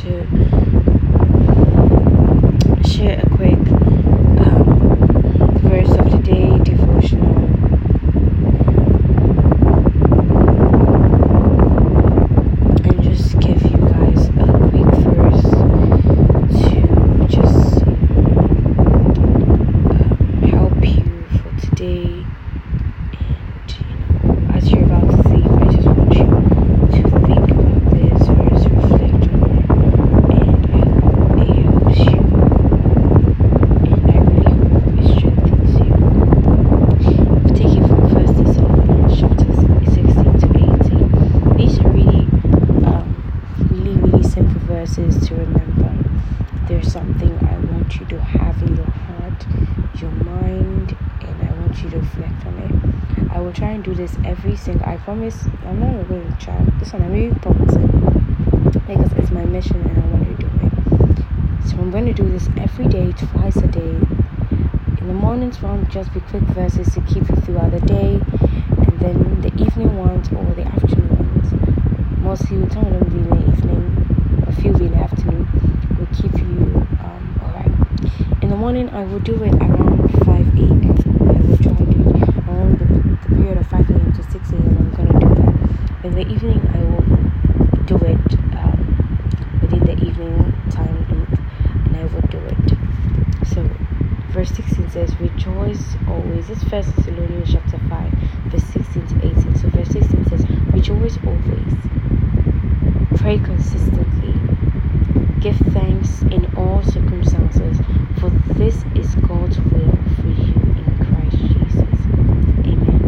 to share a quick um, verse of the day devotional. And just give you guys a quick verse to just um, help you for today. And you know, as you're about to sleep, I just want you to think about this verse, reflect on it, and I hope it helps you. And I really hope it strengthens you. Take it from First Thessalonians chapter 16 to 18. These are really, um, really, really simple verses to remember. There's something I want you to have in your heart, your mind, and I want you to reflect on it. I will try and do this every single. I promise. I'm not going to try. This one I'm really promising because it's my mission and I want to do it. So I'm going to do this every day, twice a day. In the mornings one, just be quick verses to keep you throughout the day, and then the evening ones or the afternoon ones. Mostly, some of them be in the evening, a few be in the afternoon. Will keep you um, alright. In the morning, I will do it around 5 a.m. I will try to do it around the, the period of 5 a.m. to 6 a.m. I'm gonna do that. In the evening, I will do it um, within the evening time, and, and I will do it. So, verse 16 says, Rejoice always. This First Thessalonians chapter 5, verse 16 to 18. So, verse 16 says, Rejoice always. Pray consistently. Give thanks in all circumstances, for this is God's will for you in Christ Jesus. Amen.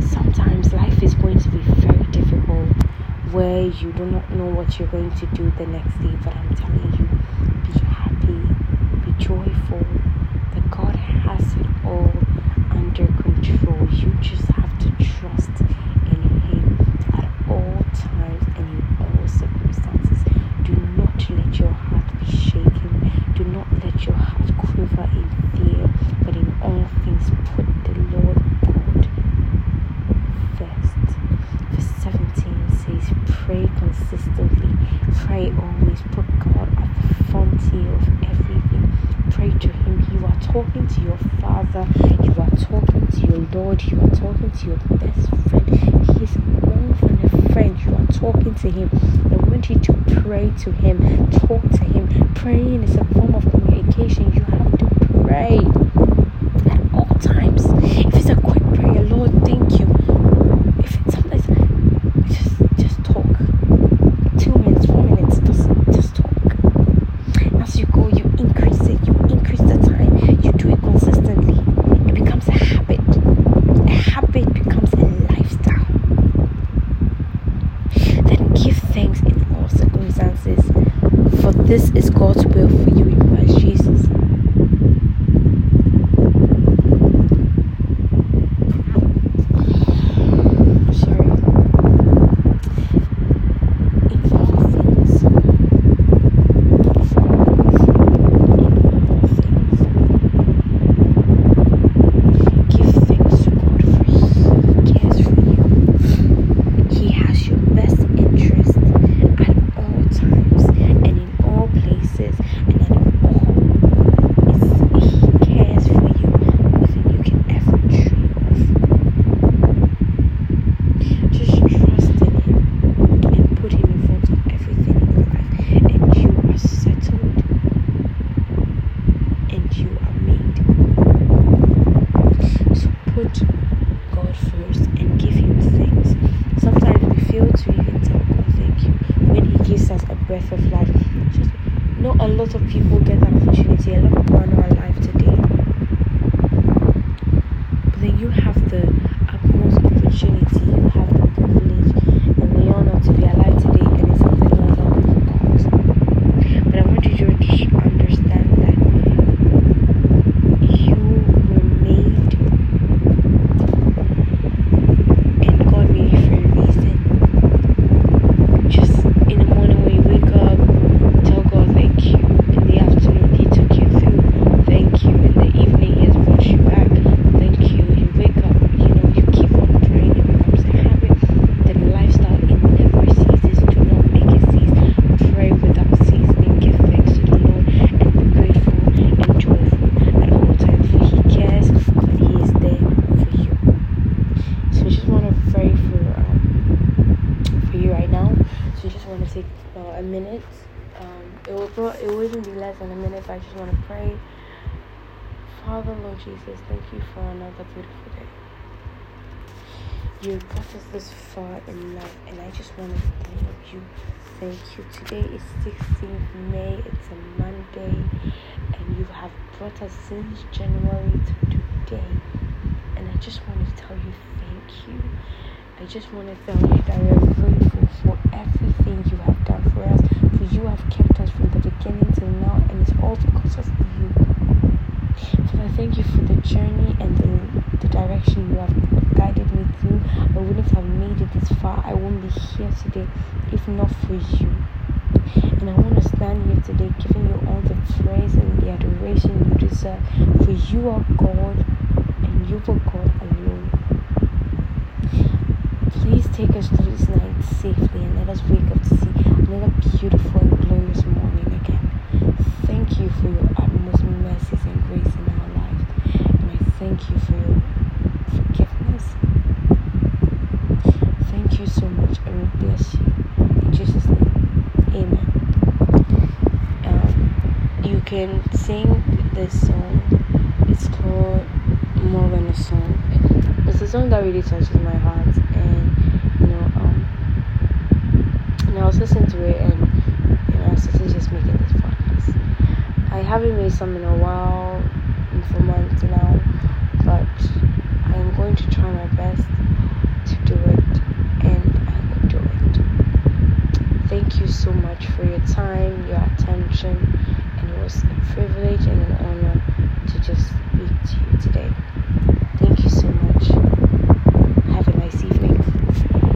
Sometimes life is going to be very difficult where you do not know what you're going to do the next day, but I'm telling you, be happy, be joyful that God has it all under control. You just have to trust in Him at all times and in all circumstances. Do not let your heart be shaken. Do not let your heart quiver in fear, but in all things put the Lord God first. Verse 17 says, Pray consistently, pray always, put God at the frontier of everything. Pray to You are talking to your Father, you are talking to your Lord, you are talking to your best friend. He is more than a friend. You are talking to Him. I want you to pray to Him, talk to Him. Praying is a form of communication. You have to pray at all times. If it's a quick prayer, Lord, thank you. If it's sometimes just just talk. Two minutes, four minutes, just just talk. As you go, you increase it, you increase the time, you do it consistently. It becomes a habit. A habit becomes a lifestyle. Then give thanks in all circumstances, for this is God's will for you in Christ Jesus. Sorry. In all things. In all things. Give thanks to God for He cares for you. He has your best interest at all times and in all places and at all. It's, he cares for you more than you can ever dream of. Just trust in Him and put Him in front of everything in your life, and you are settled and you are made. So put God first and give Him thanks. Sometimes we fail to even tell God thank you when He gives us a breath of life. Just not a lot of people get that opportunity. A lot of people are not alive today. But then you have the utmost opportunity, you have the privilege, and we all know to be alive today and it's something not of God. But I want you to just understand that you were made and God made you for a reason. Just in the morning when you wake up, tell God thank you. In the afternoon, He took you through. Thank you. want to take uh, a minute. Um, it even be less than a minute, but I just want to pray. Father, Lord Jesus, thank you for another beautiful day. You brought us this far in life, and I just want to thank you. Thank you. Today is 16th May. It's a Monday, and you have brought us since January to today. And I just want to tell you thank you. I just want to tell you that we are grateful for everything you have done for us. For you have kept us from the beginning till now, and it's all because of you. Father, thank you for the journey and the, the direction you have guided me through. I wouldn't have made it this far. I won't be here today if not for you. And I want to stand here today giving you all the praise and the adoration you deserve. For you are God and you are God alone. Please take us through this night safely and let us wake up to see another beautiful and glorious morning again. Thank you for your utmost mercies and grace in our life. And I thank you for your forgiveness. Thank you so much and we bless you. In Jesus' name, amen. Um, you can sing this song. It's called More Than a Song. It's a song that really touches my heart and I was listening to it and you know I started just making this podcast. I haven't made some in a while, for months now, but I am going to try my best to do it and I will do it. Thank you so much for your time, your attention, and it was a privilege and an honor to just speak to you today. Thank you so much.